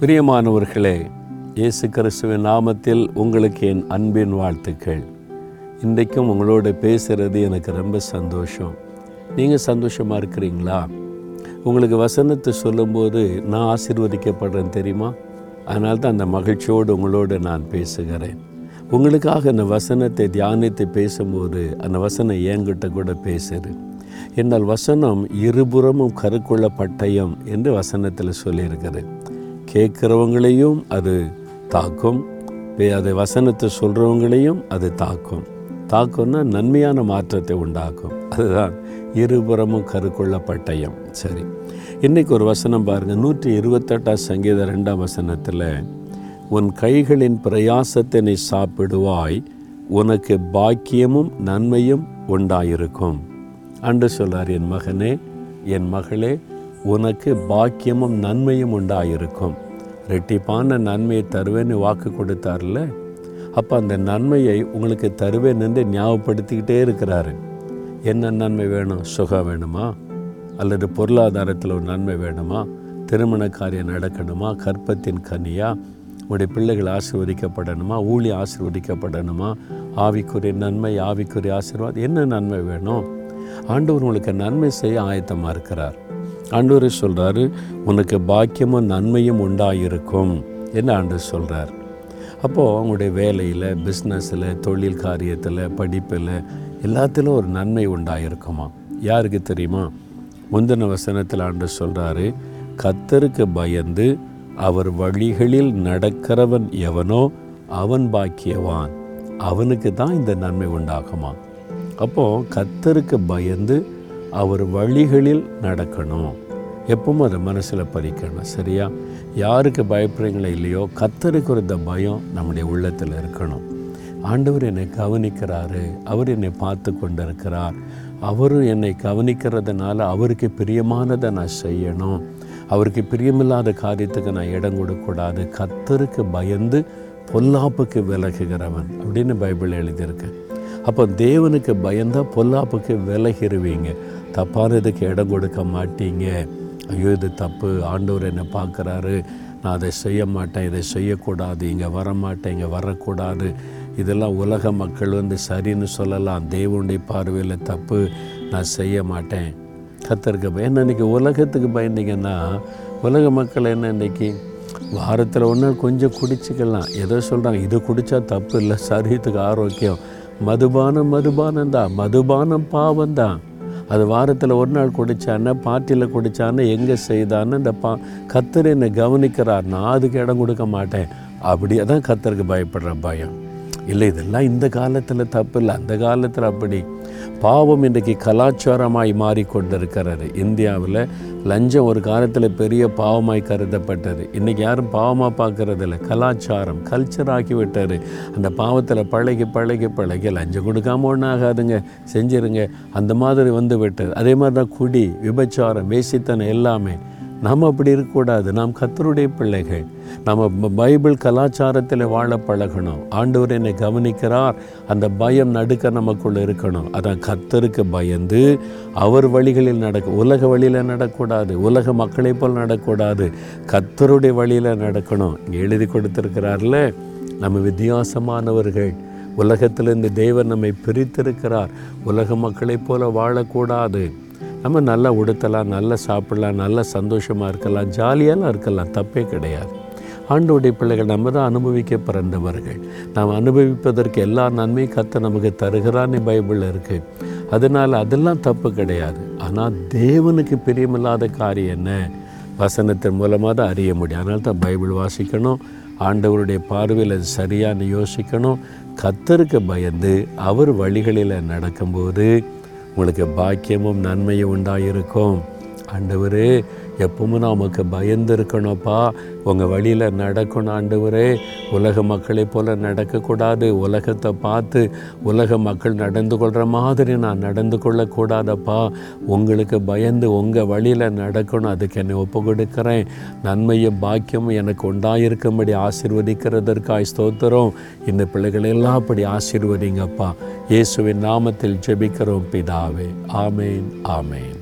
பிரியமானவர்களே இயேசு கிறிஸ்துவின் நாமத்தில் உங்களுக்கு என் அன்பின் வாழ்த்துக்கள். இன்றைக்கும் உங்களோட பேசுகிறது எனக்கு ரொம்ப சந்தோஷம். நீங்கள் சந்தோஷமாக இருக்கிறீங்களா? உங்களுக்கு வசனத்தை சொல்லும்போது நான் ஆசீர்வதிக்கப்படுறேன் தெரியுமா? அதனால தான் அந்த மகிழ்ச்சியோடு உங்களோடு நான் பேசுகிறேன். உங்களுக்காக அந்த வசனத்தை தியானித்து பேசும்போது அந்த வசனம் என்கிட்ட கூட பேசுது. என்னால் வசனம் இருபுறமும் கருக்குள்ள பட்டயம் என்று வசனத்தில் சொல்லியிருக்கிறது. கேட்குறவங்களையும் அது தாக்கும். அதை வசனத்தை சொல்கிறவங்களையும் அது தாக்கும். தாக்கம்னா நன்மையான மாற்றத்தை உண்டாக்கும். அதுதான் இருபுறமும் கருக்குள்ள பட்டயம் சரி. இன்றைக்கு ஒரு வசனம் பாருங்கள் நூற்றி இருபத்தெட்டாம் சங்கீத ரெண்டாம் வசனத்தில் உன் கைகளின் பிரயாசத்தை நீ சாப்பிடுவாய் உனக்கு பாக்கியமும் நன்மையும் உண்டாயிருக்கும். அன்று சொல்கிறார் என் மகனே என் மகளே உனக்கு பாக்கியமும் நன்மையும் உண்டாயிருக்கும். ரெட்டிப்பான நன்மையை தருவேன்னு வாக்கு கொடுத்தார்ல? அப்போ அந்த நன்மையை உங்களுக்கு தருவேன் என்று ஞாபகப்படுத்திக்கிட்டே இருக்கிறாரு. என்ன நன்மை வேணும்? சுகம் வேணுமா? அல்லது பொருளாதாரத்தில் ஒரு நன்மை வேணுமா? திருமண காரியம் நடக்கணுமா? கற்பத்தின் கனியா? உங்களுடைய பிள்ளைகள் ஆசீர்வதிக்கப்படணுமா? ஊழி ஆசீர்வதிக்கப்படணுமா? ஆவிக்குரிய நன்மை ஆவிக்குரிய ஆசீர்வாதம் என்ன நன்மை வேணும்? ஆண்டவர் உங்களுக்கு நன்மை செய்ய ஆயத்தமாக இருக்கிறார். ஆண்டவர் சொல்கிறாரு உனக்கு பாக்கியமும் நன்மையும் உண்டாயிருக்கும் என்ன ஆண்டு சொல்கிறார் அப்போது அவங்களுடைய வேலையில் பிஸ்னஸில் தொழில் காரியத்தில் படிப்பில் எல்லாத்திலும் ஒரு நன்மை உண்டாயிருக்குமா? யாருக்கு தெரியுமா? முந்தின வசனத்தில் ஆண்டு சொல்கிறாரு கத்தருக்கு பயந்து அவர் வழிகளில் நடக்கிறவன் எவனோ அவன் பாக்கியவான். அவனுக்கு தான் இந்த நன்மை உண்டாகுமா? அப்போது கத்தருக்கு பயந்து அவர் வழிகளில் நடக்கணும். எப்பவும் அதை மனசில் பதிக்கணும் சரியா? யாருக்கு பயப்படுறீங்களோ இல்லையோ கத்தருக்கு இருந்த பயம் நம்முடைய உள்ளத்தில் இருக்கணும். ஆண்டவர் என்னை கவனிக்கிறாரு. அவர் என்னை பார்த்து கொண்டிருக்கிறார். அவரும் என்னை கவனிக்கிறதுனால அவருக்கு பிரியமானதை நான் செய்யணும். அவருக்கு பிரியமில்லாத காரியத்துக்கு நான் இடம் கொடுக்கக்கூடாது. கத்தருக்கு பயந்து பொல்லாப்புக்கு விலகுகிறவன் அப்படின்னு பைபிள் எழுதியிருக்கு. அப்போ தேவனுக்கு பயந்தால் பொல்லாப்புக்கு விலகிருவீங்க. தப்பானதுக்கு இடம் கொடுக்க மாட்டீங்க. ஐயோ இது தப்பு. ஆண்டவர் என்னை பார்க்குறாரு. நான் அதை செய்ய மாட்டேன். இதை செய்யக்கூடாது. இங்கே வரமாட்டேன். இங்கே வரக்கூடாது. இதெல்லாம் உலக மக்கள் வந்து சரின்னு சொல்லலாம். தேவனுடைய பார்வையில் தப்பு. நான் செய்ய மாட்டேன். கத்தருக்கு பயம் என்ன இன்றைக்கி உலகத்துக்கு பயந்தீங்கன்னா உலக மக்கள் என்ன இன்றைக்கி வாரத்தில் ஒன்று கொஞ்சம் குடிச்சிக்கலாம். ஏதோ சொல்கிறாங்க இது குடித்தா தப்பு இல்லை. சரீரத்துக்கு ஆரோக்கியம். மதுபானம் மதுபானம் தான். மதுபானம் பாவம் தான். அது வாரத்தில் ஒரு நாள் குடித்தானே பார்ட்டியில் குடித்தானே எங்கே செய்தான்னு இந்த பா கத்தர் என்னை கவனிக்கிறார். நான் அதுக்கு இடம் கொடுக்க மாட்டேன். அப்படி தான் கத்தருக்கு பயப்படுற பயம். இல்லை இதெல்லாம் இந்த காலத்தில் தப்பு இல்லை. அந்த காலத்தில் அப்படி பாவம் இன்றைக்கு கலாச்சாரமாய் மாறிக்கொண்டிருக்கிறது. இந்தியாவில் லஞ்சம் ஒரு காலத்தில் பெரிய பாவமாய் கருதப்பட்டது. இன்றைக்கி யாரும் பாவமாக பார்க்கறது இல்லை கலாச்சாரம் கல்ச்சர் ஆக்கி விட்டாரு அந்த பாவத்தில் பழகி பழகி பழகி லஞ்சம் கொடுக்காம ஒன்றும் ஆகாதுங்க. செஞ்சிருங்க. அந்த மாதிரி வந்து விட்டது. அதே மாதிரி தான் குடி விபச்சாரம் வேசித்தனம் எல்லாமே நாம் அப்படி இருக்கக்கூடாது. நாம் கத்தருடைய பிள்ளைகள். நம்ம பைபிள் கலாச்சாரத்தில் வாழ பழகணும். ஆண்டவர் என்னை கவனிக்கிறார். அந்த பயம் நடுக்க நமக்குள்ளே இருக்கணும். அதான் கத்தருக்கு பயந்து அவர் வழிகளில் நடக்க உலக வழியில் நடக்கூடாது உலக மக்களை போல் நடக்கூடாது கத்தருடைய வழியில் நடக்கணும். இங்கே எழுதி கொடுத்துருக்கிறார்ல நம்ம வித்தியாசமானவர்கள். உலகத்திலிருந்து தேவன் நம்மை பிரித்திருக்கிறார். உலக மக்களைப் போல வாழக்கூடாது. நம்ம நல்லா உடுத்தலாம் நல்லா சாப்பிடலாம் நல்லா சந்தோஷமாக இருக்கலாம் ஜாலியாலாம் இருக்கலாம் தப்பே கிடையாது. ஆண்டோடைய பிள்ளைகள் நம்ம தான் அனுபவிக்க பிறந்தவர்கள். நாம் அனுபவிப்பதற்கு எல்லா நன்மையும் கத்த நமக்கு தருகிறான்னு பைபிளில் இருக்குது அதனால் அதெல்லாம் தப்பு கிடையாது. ஆனால் தேவனுக்கு பிரியமில்லாத காரியம் என்ன? வசனத்தின் மூலமாக தான் அறிய முடியும். அதனால தான் பைபிள் வாசிக்கணும். ஆண்டவருடைய பார்வையில் அது சரியான்னு யோசிக்கணும். கத்தருக்கு பயந்து அவர் வழிகளில் நடக்கும்போது உங்களுக்கு பாக்கியமும் நன்மையும் உண்டாயிருக்கும். ஆண்டவரே எப்பவும் நான் உமக்கு பயந்துருக்கணும்ப்பா. உங்கள் வழியில் நடக்கணும் ஆண்டவரே. உலக மக்களைப் போல் நடக்கக்கூடாது. உலகத்தை பார்த்து உலக மக்கள் நடந்து கொள்கிற மாதிரி நான் நடந்து கொள்ளக்கூடாதப்பா. உங்களுக்கு பயந்து உங்கள் வழியில் நடக்கணும் அதுக்கு என்னை ஒப்பு கொடுக்குறேன். நன்மையும் பாக்கியமும் எனக்கு உண்டாயிருக்கும்படி ஆசிர்வதிக்கிறதற்காய் ஸ்தோத்திரம். இந்த பிள்ளைகள் எல்லாம் அப்படி ஆசீர்வதிங்கப்பா. இயேசுவின் நாமத்தில் ஜெபிக்கிறோம் பிதாவே. ஆமேன் ஆமேன்.